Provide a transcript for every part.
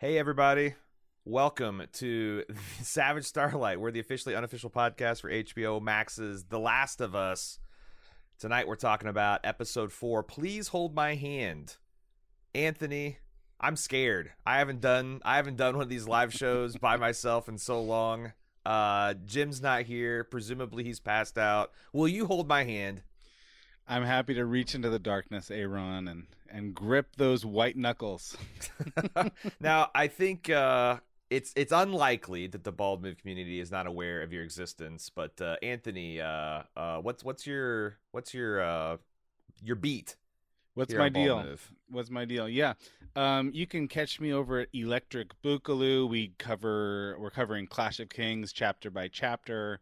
Hey, everybody. Welcome to Savage Starlight. We're the officially unofficial podcast for HBO Max's The Last of Us. Tonight we're talking about episode four. Please hold my hand. Anthony, I'm scared. I haven't done I haven't done one of these live shows by myself in so long. Uh Jim's not here. Presumably he's passed out. Will you hold my hand? I'm happy to reach into the darkness, Aaron, and and grip those white knuckles. now, I think uh, it's it's unlikely that the bald move community is not aware of your existence. But uh, Anthony, uh, uh what's what's your what's your uh, your beat? What's my deal? Move? What's my deal? Yeah, um, you can catch me over at Electric Boogaloo. We cover we're covering Clash of Kings chapter by chapter.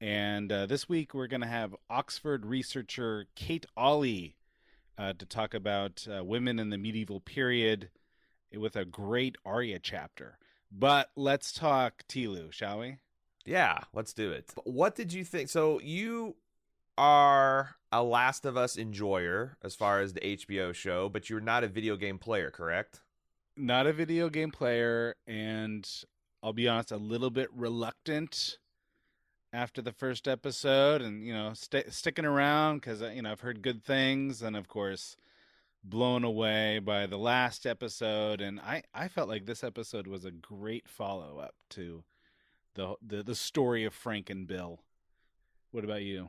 And uh, this week we're going to have Oxford researcher Kate Ollie uh, to talk about uh, women in the medieval period with a great Arya chapter. But let's talk Tilu, shall we? Yeah, let's do it. What did you think? So you are a Last of Us enjoyer as far as the HBO show, but you're not a video game player, correct? Not a video game player, and I'll be honest, a little bit reluctant after the first episode and you know st- sticking around because uh, you know i've heard good things and of course blown away by the last episode and i i felt like this episode was a great follow-up to the the, the story of frank and bill. What about you?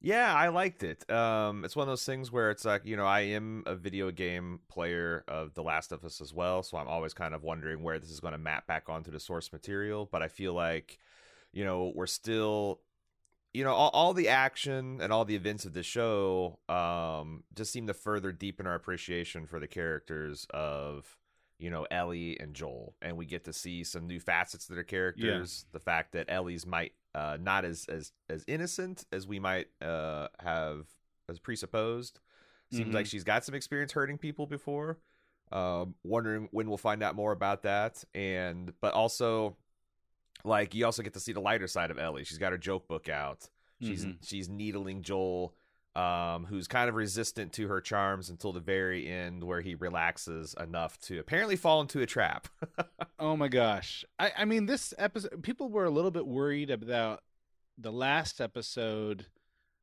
Yeah i liked it. Um it's one of those things where it's like you know i am a video game player of the last of us as well so i'm always kind of wondering where this is going to map back onto the source material but i feel like you know, we're still you know all, all, the action and all the events of the show um, just seem to further deepen our appreciation for the characters of you know Ellie and Joel, and we get to see some new facets to their characters. Yeah. The fact that Ellie's might uh, not as as as innocent as we might uh, have as presupposed. Seems mm-hmm. like she's got some experience hurting people before. Um, wondering when we'll find out more about that, and but also like you also get to see the lighter side of Ellie. She's got her joke book out. She's mm-hmm. she's needling Joel, um, who's kind of resistant to her charms until the very end, where he relaxes enough to apparently fall into a trap. oh my gosh! I, I mean, this episode, people were a little bit worried about the last episode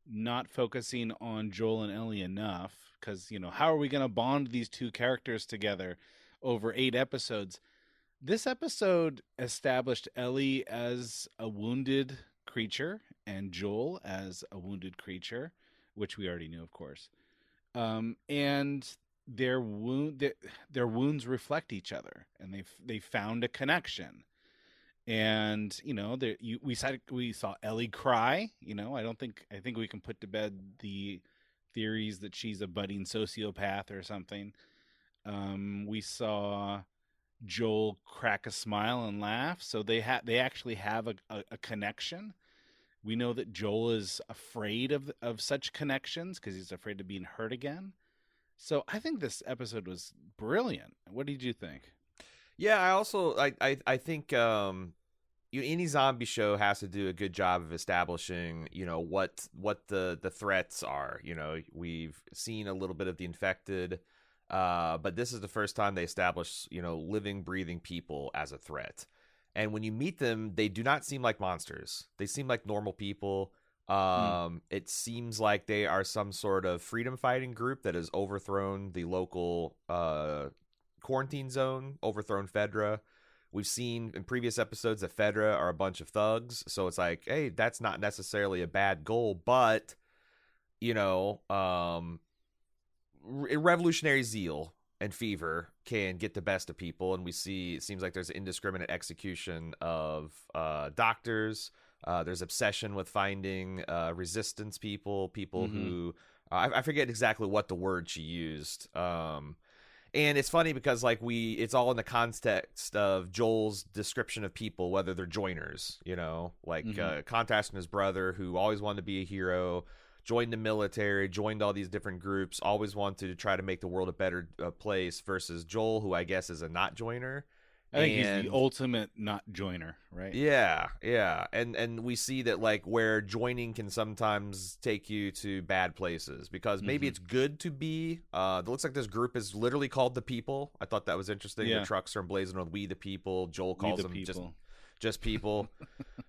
not focusing on Joel and Ellie enough because you know how are we going to bond these two characters together over eight episodes? This episode established Ellie as a wounded creature and Joel as a wounded creature, which we already knew, of course. Um, and their wound, their, their wounds reflect each other, and they they found a connection. And you know, there you, we saw we saw Ellie cry. You know, I don't think I think we can put to bed the theories that she's a budding sociopath or something. Um, we saw Joel crack a smile and laugh. So they have they actually have a, a, a, connection. We know that Joel is afraid of of such connections because he's afraid of being hurt again. So I think this episode was brilliant. What did you think? Yeah, I also I I, I think um you any zombie show has to do a good job of establishing, you know, what what the the threats are. You know, we've seen a little bit of the infected uh, but this is the first time they establish, you know, living, breathing people as a threat. And when you meet them, they do not seem like monsters. They seem like normal people. Hmm. Um, It seems like they are some sort of freedom fighting group that has overthrown the local uh, quarantine zone, overthrown Fedra. We've seen in previous episodes that Fedra are a bunch of thugs. So it's like, hey, that's not necessarily a bad goal, but, you know, um, revolutionary zeal and fever can get the best of people and we see it seems like there's indiscriminate execution of uh, doctors uh, there's obsession with finding uh, resistance people people mm-hmm. who uh, I, I, forget exactly what the word she used um, And it's funny because like we, it's all in the context of Joel's description of people, whether they're joiners, you know, like Mhm. uh, contrasting his brother who always wanted to be a hero, joined the military, joined all these different groups, always wanted to try to make the world a better uh, place, versus Joel, who I guess is a not joiner. I think he's the ultimate not joiner, right? Yeah, yeah, and and we see that like where joining can sometimes take you to bad places because maybe Mhm. it's good to be. Uh, it looks like this group is literally called the People. I thought that was interesting. Yeah. The trucks are emblazoned with "We the People." Joel calls the them people. just people.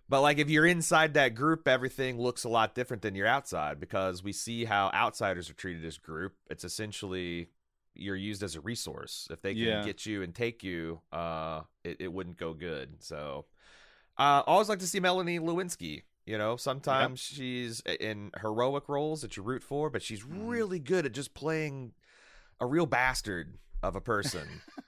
but like if you're inside that group, everything looks a lot different than you're outside because we see how outsiders are treated as group. It's essentially you're used as a resource. If they can Yeah. get you and take you, uh, it, it wouldn't go good. So uh, I always like to see Melanie Lynskey. You know, sometimes she's in heroic roles that you root for, but she's Mhm. really good at just playing a real bastard of a person.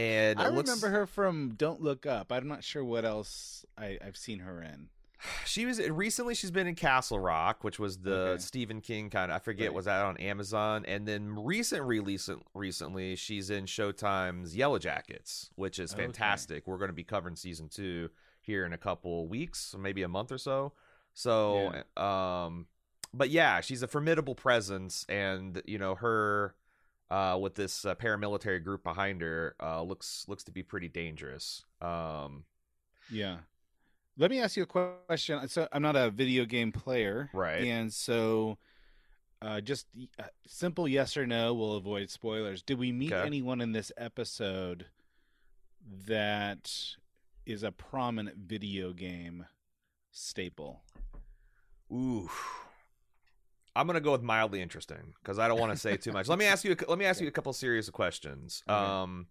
and I looks, remember her from Don't Look Up. I'm not sure what else I, I've seen her in. She was recently. She's been in Castle Rock, which was the Okay. Stephen King kind of. I forget Right. was that on Amazon, and then recent release recently she's in Showtime's Yellowjackets, which is Okay. fantastic. We're going to be covering season two here in a couple weeks, maybe a month or so. So, um, but yeah, she's a formidable presence, and you know her. Uh, with this uh, paramilitary group behind her, uh, looks looks to be pretty dangerous. Um, Yeah. Let me ask you a question. So I'm not a video game player, Right. And so, uh, just uh, simple yes or no will avoid spoilers. Did we meet Okay. anyone in this episode that is a prominent video game staple? Ooh. I'm gonna go with mildly interesting because I don't want to say too much. Let me ask you. A, let me ask you a couple serious questions. Okay. Um,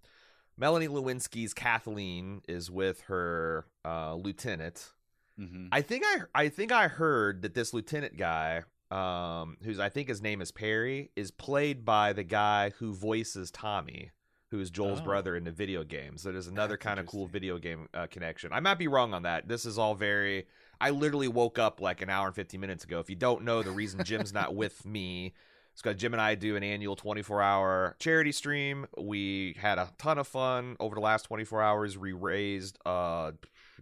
Melanie Lynskey's Kathleen is with her uh, lieutenant. Mm-hmm. I think I I think I heard that this lieutenant guy, um, who's I think his name is Perry, is played by the guy who voices Tommy, who is Joel's Oh. brother in the video games. So there's another kind of cool video game uh, connection. I might be wrong on that. This is all very. I literally woke up like an hour and 50 minutes ago. If you don't know, the reason Jim's not with me is because Jim and I do an annual 24 hour charity stream. We had a ton of fun over the last 24 hours. We raised uh,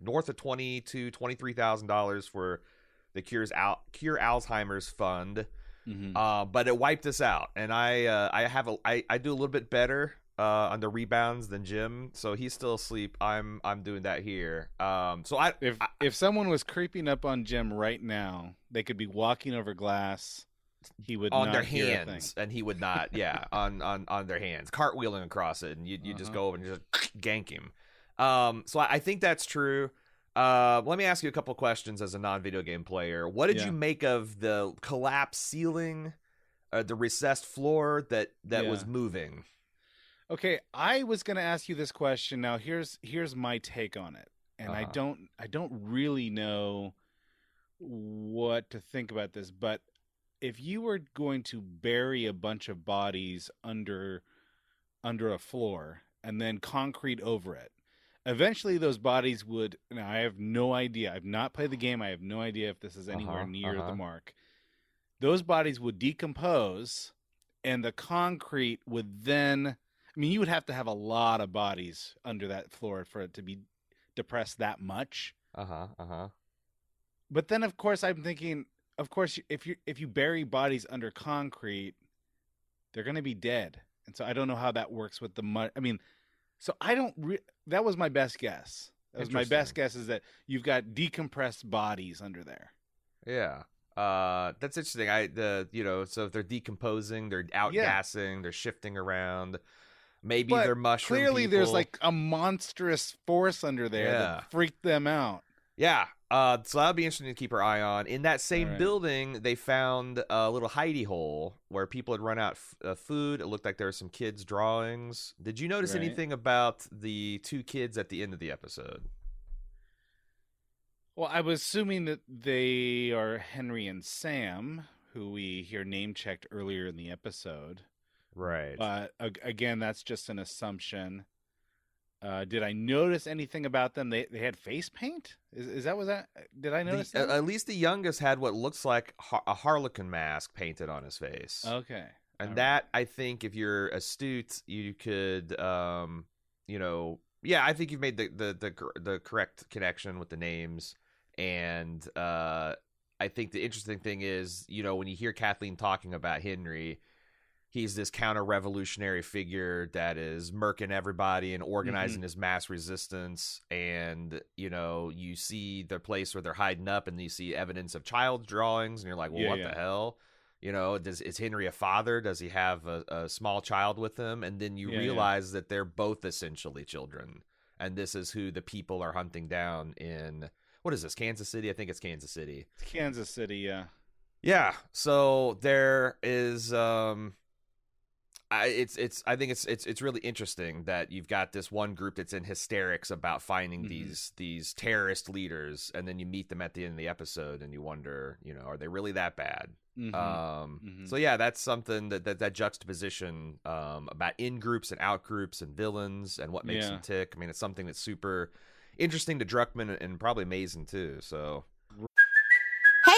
north of 20 to 23,000 dollars for the Cures Al- Cure Alzheimer's Fund. Mm-hmm. Uh, but it wiped us out, and I uh, I have a I, I do a little bit better uh, on the rebounds than Jim, so he's still asleep. I'm I'm doing that here. Um, so I if I- if someone was creeping up on Jim right now, they could be walking over glass. He would on not their hands, and he would not. Yeah, on on on their hands, cartwheeling across it, and you you just Uh-huh. go over and just gank him. Um, so I, I think that's true. Uh, let me ask you a couple questions as a non-video game player. What did Yeah. you make of the collapsed ceiling, uh, the recessed floor that that was moving? Okay, I was going to ask you this question. Now here's here's my take on it. And I Uh-huh. don't I don't really know what to think about this, but if you were going to bury a bunch of bodies under under a floor and then concrete over it, eventually those bodies would now I have no idea. I've not played the game. I have no idea if this is anywhere Uh-huh, near uh-huh. the mark. Those bodies would decompose and the concrete would then I mean you would have to have a lot of bodies under that floor for it to be depressed that much. Uh huh. Uh huh. But then, of course, I'm thinking, of course, if you if you bury bodies under concrete, they're going to be dead, and so I don't know how that works with the mud. I mean, so I don't. Re- that was my best guess. That was my best guess is that you've got decompressed bodies under there. Yeah. Uh, that's interesting. I the you know so if they're decomposing, they're outgassing, they're shifting around. Maybe But they're mushroom. Clearly, there's like a monstrous force under there Yeah. that freaked them out. Yeah. Uh, so that'll be interesting to keep our eye on. In that same Alright. building, they found a little hidey hole where people had run out f- uh, food. It looked like there were some kids' drawings. Did you notice Right. anything about the two kids at the end of the episode? Well, I was assuming that they are Henry and Sam, who we hear name checked earlier in the episode. Right. But ag- again, that's just an assumption. Uh, did I notice anything about them? They they had face paint. Is is that was that? Did I notice The- uh, that? at least the youngest had what looks like har- a harlequin mask painted on his face. okay, and All right. that I think if you're astute, you could, um, you know, yeah, I think you've made the the the, the correct connection with the names, and uh, I think the interesting thing is, you know, when you hear Kathleen talking about Henry. He's this counter-revolutionary figure that is murking everybody and organizing his mass resistance. And you know, you see the place where they're hiding up, and you see evidence of child drawings, and you're like, "Well, Yeah, what yeah. the hell?" You know, does is Henry a father? Does he have a, a small child with him? And then you Yeah, yeah. realize that they're both essentially children, and this is who the people are hunting down in what is this? Kansas City? I think it's Kansas City. It's Kansas City, yeah. Yeah. So there is um I, it's it's I think it's it's it's really interesting that you've got this one group that's in hysterics about finding Mhm. these these terrorist leaders and then you meet them at the end of the episode and you wonder, you know, are they really that bad? Mhm. Um Mhm. so yeah, that's something that that, that juxtaposition um about in groups and out groups and villains and what makes Yeah. them tick. I mean, it's something that's super interesting to Druckmann and, probably amazing too. So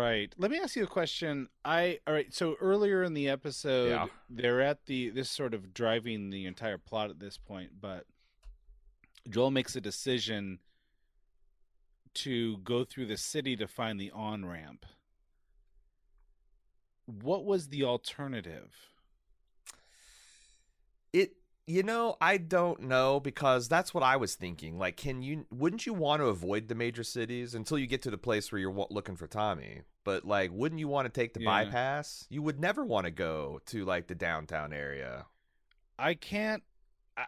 Right. Let me ask you a question. I all right. So earlier in the episode, Yeah. they're at the this sort of driving the entire plot at this point, but Joel makes a decision to go through the city to find the on ramp. What was the alternative? It you know, I don't know because that's what I was thinking. Like can you wouldn't you want to avoid the major cities until you get to the place where you're looking for Tommy? But like wouldn't you want to take the Yeah. bypass? You would never want to go to like the downtown area. I can't.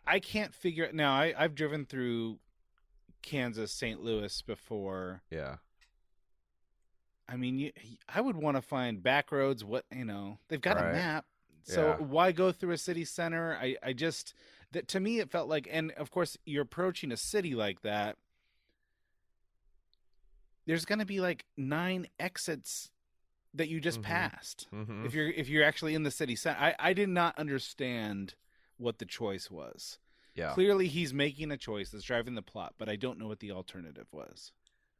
I- can't figure it now. I, I've driven through Kansas, St. Louis before. Yeah. I mean, you, I would want to find back roads. What you know, they've got Right. a map, so Yeah. why go through a city center? I, I just that to me it felt like, and of course you're approaching a city like that. There's going to be like nine exits that you just Mhm. passed. Mhm. If you're if you're actually in the city center, I I did not understand what the choice was. Yeah. Clearly, he's making a choice that's driving the plot, but I don't know what the alternative was.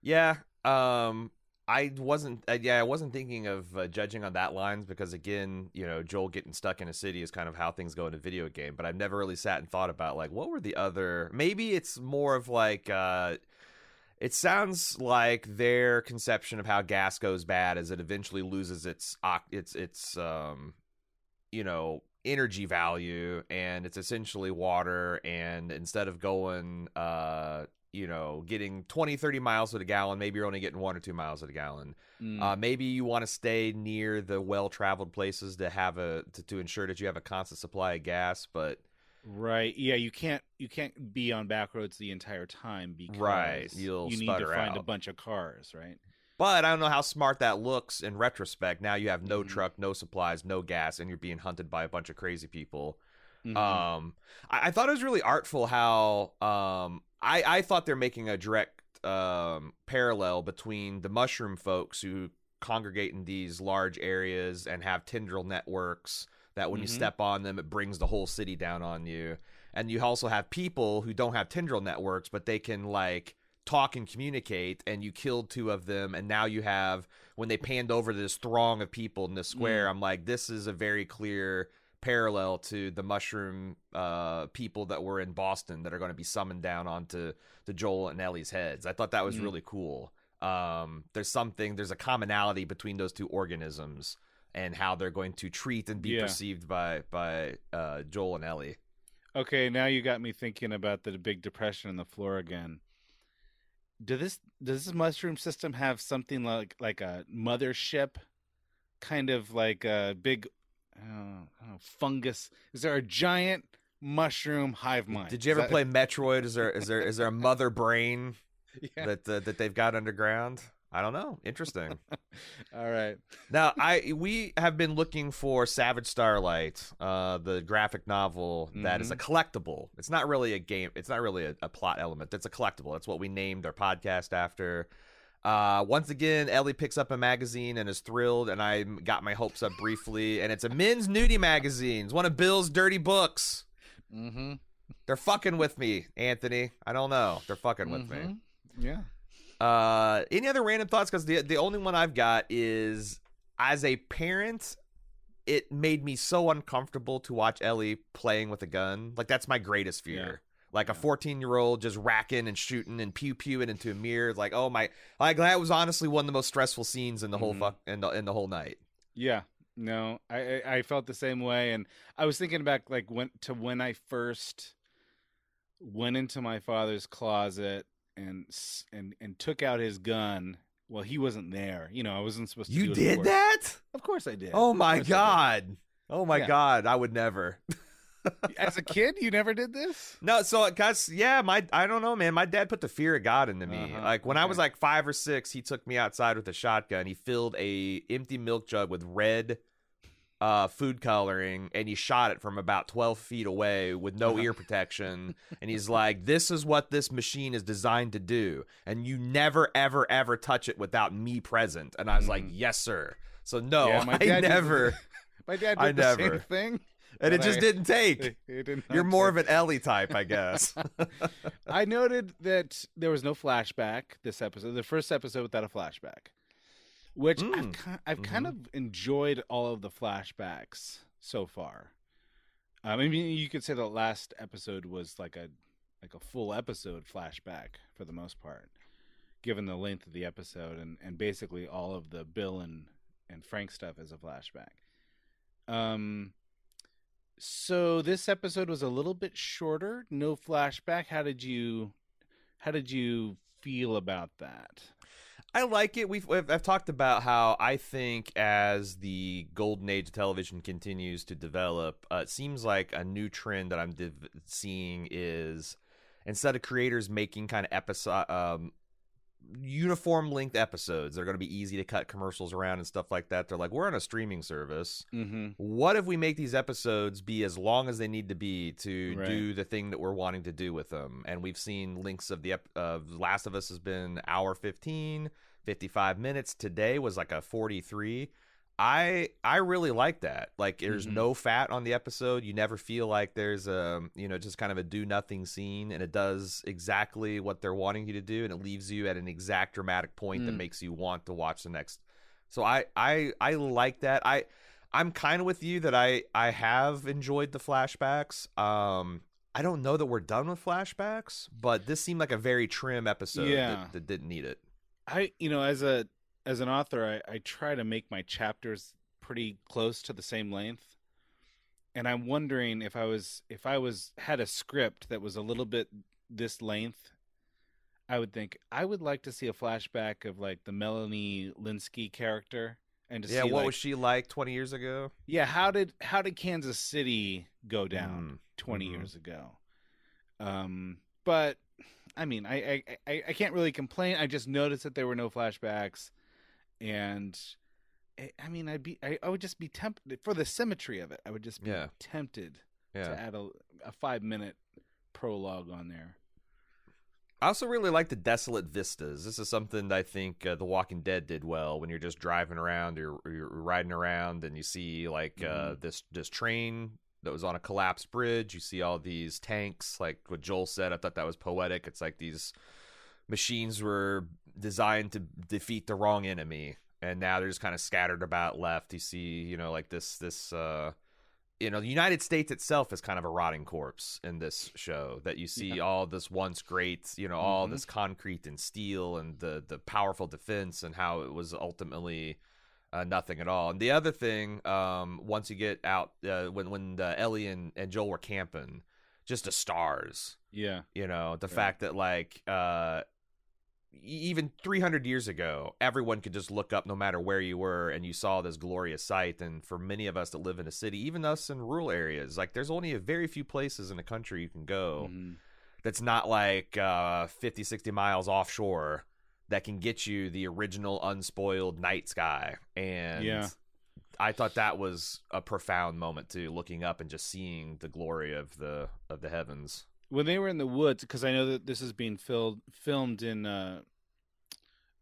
Yeah. Um I wasn't uh, yeah, I wasn't thinking of uh, judging on that lines because again, you know, Joel getting stuck in a city is kind of how things go in a video game, but I've never really sat and thought about like what were the other maybe it's more of like uh it sounds like their conception of how gas goes bad is it eventually loses its its its um you know energy value and it's essentially water and instead of going uh you know getting 20 30 miles to the gallon maybe you're only getting one or two miles to the gallon Mm. uh, maybe you want to stay near the well traveled places to have a to, to ensure that you have a constant supply of gas but Right. Yeah, you can't you can't be on back roads the entire time because Right, you'll you need to find a bunch of cars, right? But I don't know how smart that looks in retrospect. Now you have no Mhm. truck, no supplies, no gas, and you're being hunted by a bunch of crazy people. Mhm. Um, I, I thought it was really artful how um, I I thought they're making a direct um, parallel between the mushroom folks who congregate in these large areas and have tendril networks that when you Mhm. step on them, it brings the whole city down on you. And you also have people who don't have tendril networks, but they can like talk and communicate. And you killed two of them, and now you have when they panned over this throng of people in the square. I'm like, this is a very clear parallel to the mushroom uh, people that were in Boston that are going to be summoned down onto to Joel and Ellie's heads. I thought that was Mm. really cool. Um, there's something, there's a commonality between those two organisms, and how they're going to treat and be Yeah. perceived by by uh, Joel and Ellie. Okay, now you got me thinking about the big depression in the floor again. Do this does this mushroom system have something like like a mothership, kind of like a big I don't know, fungus? Is there a giant mushroom hive mind? Did you ever that- play Metroid? Is there is there is there a mother brain Yeah. that uh, that they've got underground? I don't know. Interesting. All right. now, I we have been looking for Savage Starlight, uh, the graphic novel that is a Mm-hmm. collectible. It's not really a game. It's not really a, a plot element. It's a collectible. That's what we named our podcast after. Uh, once again, Ellie picks up a magazine and is thrilled, and I got my hopes up briefly. And it's a men's nudie magazine. It's one of Bill's dirty books. Mm-hmm. They're fucking with me, Anthony. I don't know. They're fucking with me. Mm-hmm. Yeah. Uh, any other random thoughts? Because the the only one I've got is as a parent, it made me so uncomfortable to watch Ellie playing with a gun. Like that's my greatest fear. Yeah. Like a 14 year old just racking and shooting and pew pewing into a mirror. Like oh my, like that was honestly one of the most stressful scenes in the whole Mhm. fuck in the in the whole night. Yeah, no, I, I I felt the same way, and I was thinking back like when to when I first went into my father's closet and and and took out his gun. Well, he wasn't there. You know, I wasn't supposed to. You did that? Of course, I did. Oh my course I did. god. Oh my Yeah. god. I would never. As a kid, you never did this. No, so guys, yeah, my I don't know, man. My dad put the fear of God into me. Uh-huh, Like when I was like five or six, he took me outside with a shotgun. He filled a empty milk jug with red uh, food coloring, and he shot it from about twelve feet away with no Uh-huh. ear protection. and he's like, "This is what this machine is designed to do, and you never, ever, ever touch it without me present." And I was like, Mhm. "Yes, sir." So no, Yeah, my I dad did- never, My dad did I the never. same thing, and it but just I- didn't take. It- it did You're more take- of an Ellie type, I guess. I noted that there was no flashback this episode. The first episode without a flashback, which I've Mm. ki- I've kind of enjoyed all of the flashbacks so far. Um, I mean, you could say the last episode was like a like a full episode flashback for the most part, given the length of the episode and and basically all of the Bill and and Frank stuff is a flashback. Um. So this episode was a little bit shorter, no flashback. How did you how did you feel about that? I like it. We've, I've talked about how I think as the golden age of television continues to develop, uh, it seems like a new trend that I'm div- seeing is instead of creators making kind of episode um, uniform length episodes, they're going to be easy to cut commercials around and stuff like that. They're like, we're on a streaming service. Mm-hmm. What if we make these episodes be as long as they need to be to Right. do the thing that we're wanting to do with them? And we've seen links of the ep- of Last of Us has been hour 15, 55 minutes. Today was like a 43. I I really like that. Like there's Mhm. no fat on the episode. You never feel like there's a, you know, just kind of a do nothing scene and it does exactly what they're wanting you to do and it leaves you at an exact dramatic point that Mm. makes you want to watch the next. So I I I like that. I I'm kind of with you that I I have enjoyed the flashbacks. Um, I don't know that we're done with flashbacks, but this seemed like a very trim episode Yeah. that, that didn't need it. I you know as a as an author I, I try to make my chapters pretty close to the same length. And I'm wondering if I was if I was had a script that was a little bit this length, I would think I would like to see a flashback of like the Melanie Lynskey character and to yeah, what like, was she like 20 years ago? Yeah, how did how did Kansas City go down Mm, 20 mhm. years ago? Um, but I mean, I, I I I can't really complain. I just noticed that there were no flashbacks, and I, I mean, I'd be I, I would just be tempted for the symmetry of it. I would just be Yeah. tempted to add a a five minute prologue on there. I also really like the desolate vistas. This is something that I think uh, The Walking Dead did well. When you're just driving around, or you're, you're riding around, and you see like uh, this this train that was on a collapsed bridge. You see all these tanks. Like what Joel said, I thought that was poetic. It's like these machines were designed to defeat the wrong enemy, and now they're just kind of scattered about left. You see, you know, like this this. uh you know, the United States itself is kind of a rotting corpse in this show. That you see all this once great, you know, all Mhm. this concrete and steel and the the powerful defense and how it was ultimately uh, nothing at all. And the other thing, um, once you get out, uh, when when uh, Ellie and, and Joel were camping, just the stars. Yeah. You know, the Right. fact that like uh, even 300 years ago, everyone could just look up no matter where you were, and you saw this glorious sight. And for many of us that live in a city, even us in rural areas, like there's only a very few places in the country you can go Mhm. that's not like uh, 50, 60 miles offshore that can get you the original unspoiled night sky. And Yeah. I thought that was a profound moment too, looking up and just seeing the glory of the of the heavens. When they were in the woods, because I know that this is being filled, filmed in uh,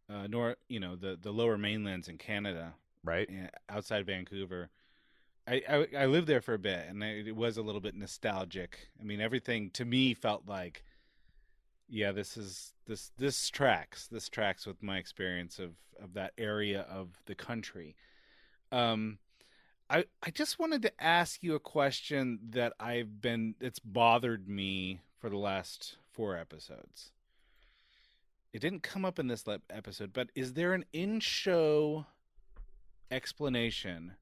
uh, nor you know the the lower mainlands in Canada, Right? yeah, outside Vancouver. I, I I lived there for a bit, and I, it was a little bit nostalgic. I mean, everything to me felt like, yeah, this is this this tracks. This tracks with my experience of of that area of the country. Um, I I just wanted to ask you a question that I've been it's bothered me for the last four episodes. It didn't come up in this le- episode, but is there an in-show explanation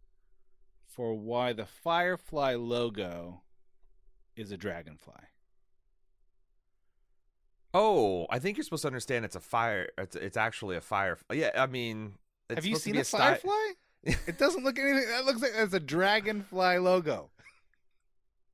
for why the Firefly logo is a dragonfly? Oh, I think you're supposed to understand it's a fire. It's, it's actually a fire. Yeah, I mean, it's Have you seen be a, a sty- firefly? It doesn't look anything. That looks like it's a dragonfly logo.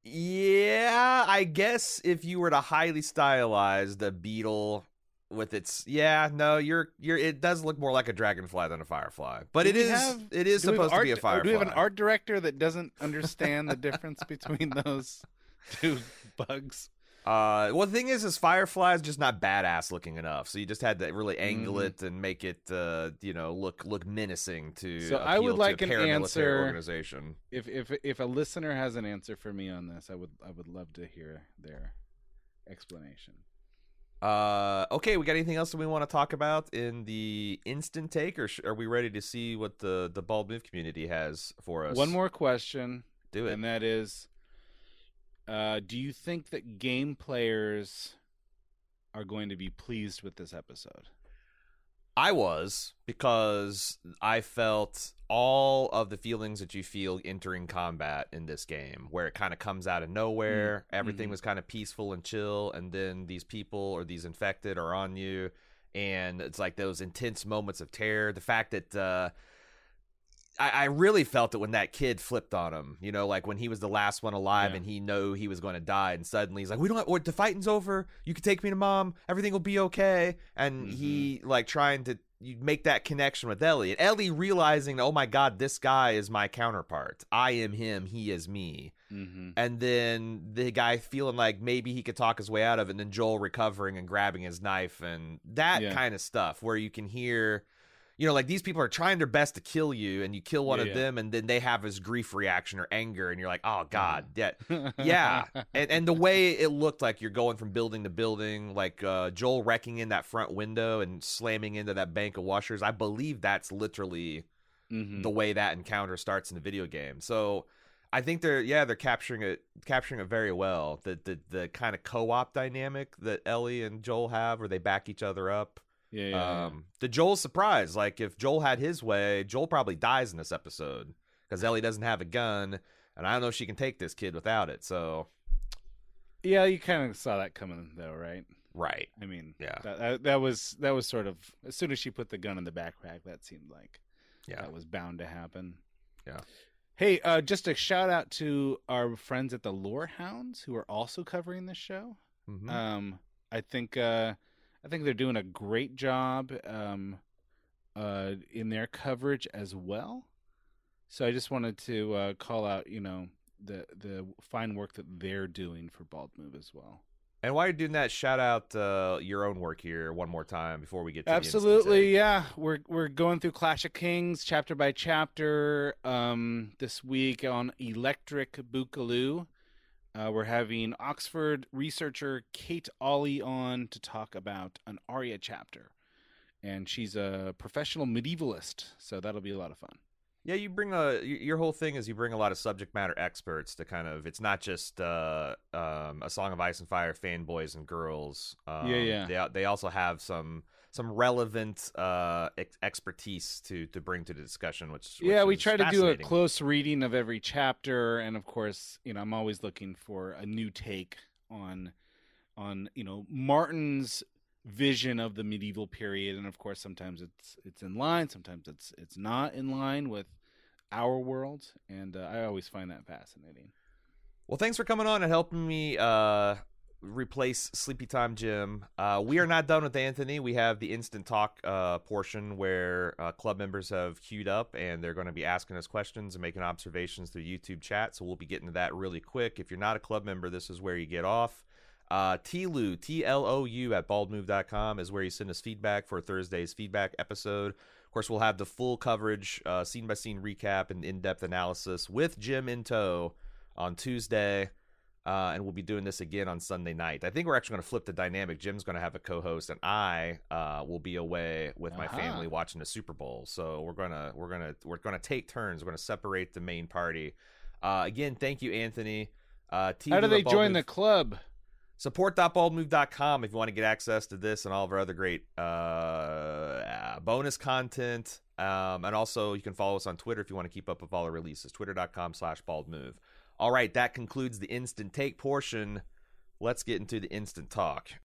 Yeah, I guess if you were to highly stylize the beetle with its yeah, no, you're you're it does look more like a dragonfly than a firefly. But Do it is have- it is Do we have supposed to be a firefly. Do we have an art director that doesn't understand the difference between those two bugs? Uh, well, the thing is, is Firefly is just not badass looking enough. So you just had to really angle Mhm. it and make it, uh, you know, look look menacing to. So I would like an answer- organization. If if if a listener has an answer for me on this, I would I would love to hear their explanation. Uh, okay, we got anything else that we want to talk about in the instant take, or sh- are we ready to see what the the bald move community has for us? One more question, do it. and that is, uh, do you think that game players are going to be pleased with this episode? I was because I felt all of the feelings that you feel entering combat in this game, where it kind of comes out of nowhere. Everything Mhm. was kind of peaceful and chill, and then these people or these infected are on you, and it's like those intense moments of terror. The fact that uh, I, I really felt it when that kid flipped on him. You know, like when he was the last one alive Yeah. and he knew he was going to die, and suddenly he's like, "We don't. Have, or the fighting's over. You can take me to mom. Everything will be okay." And he like trying to you make that connection with Ellie. And Ellie realizing, "Oh my God, this guy is my counterpart. I am him. He is me." Mm-hmm. And then the guy feeling like maybe he could talk his way out of it, and then Joel recovering and grabbing his knife and that Yeah. kind of stuff, where you can hear, you know, like these people are trying their best to kill you, and you kill one Yeah, of yeah. them, and then they have this grief reaction or anger, and you're like, oh God, yeah, Mm-hmm. yeah. and and the way it looked like you're going from building to building, like uh, Joel wrecking in that front window and slamming into that bank of washers, I believe that's literally Mhm. the way that encounter starts in the video game. So I think they're yeah they're capturing it capturing it very well. The the the kind of co-op dynamic that Ellie and Joel have, where they back each other up. Yeah, yeah, yeah. Um, the Joel surprise, like if Joel had his way, Joel probably dies in this episode because Ellie doesn't have a gun, and I don't know if she can take this kid without it. So yeah. You kind of saw that coming, though, right? right, I mean, Yeah. that, that was that was sort of as soon as she put the gun in the backpack, that seemed like yeah, that was bound to happen. Yeah. Hey, uh, just a shout out to our friends at the Lore Hounds who are also covering this show. Mhm. Um, I think uh, I think they're doing a great job um, uh, in their coverage as well. So I just wanted to uh, call out, you know, the the fine work that they're doing for Bald Move as well. And while you're doing that, shout out uh, your own work here one more time before we get to Absolutely, yeah. We're we're going through Clash of Kings chapter by chapter um, this week on Electric Boogaloo. Uh, we're having Oxford researcher Kate Ollie on to talk about an Arya chapter, and she's a professional medievalist, so that'll be a lot of fun. Yeah, you bring a your whole thing is you bring a lot of subject matter experts to kind of it's not just uh, um, a Song of Ice and Fire fanboys and girls. Um, Yeah, yeah. They they also have some some relevant uh, ex- expertise to to bring to the discussion. Which, which yeah, we try to do a close reading of every chapter, and of course, you know, I'm always looking for a new take on on you know Martin's vision of the medieval period, and of course, sometimes it's it's in line, sometimes it's it's not in line with our world, and uh, I always find that fascinating. Well, thanks for coming on and helping me uh, replace Sleepy Time Jim. Uh, we are not done with Anthony. We have the instant talk uh, portion where uh, club members have queued up and they're going to be asking us questions and making observations through YouTube chat. So we'll be getting to that really quick. If you're not a club member, this is where you get off. Uh, TLOU, T-L-O-U at baldmove.com is where you send us feedback for Thursday's feedback episode. Of course, we'll have the full coverage, uh, scene-by-scene recap and in-depth analysis with Jim in tow on Tuesday. Uh, and we'll be doing this again on Sunday night. I think we're actually going to flip the dynamic. Jim's going to have a co-host, and I uh, will be away with my Aha. family watching the Super Bowl. So we're gonna we're gonna we're gonna take turns. We're gonna separate the main party. Uh, again, thank you, Anthony. Uh, How do they join Move- the club? support.baldmove.com if you want to get access to this and all of our other great uh, uh, bonus content um, and also you can follow us on twitter if you want to keep up with all our releases twitter.com slash baldmove all right that concludes the instant take portion. Let's get into the instant talk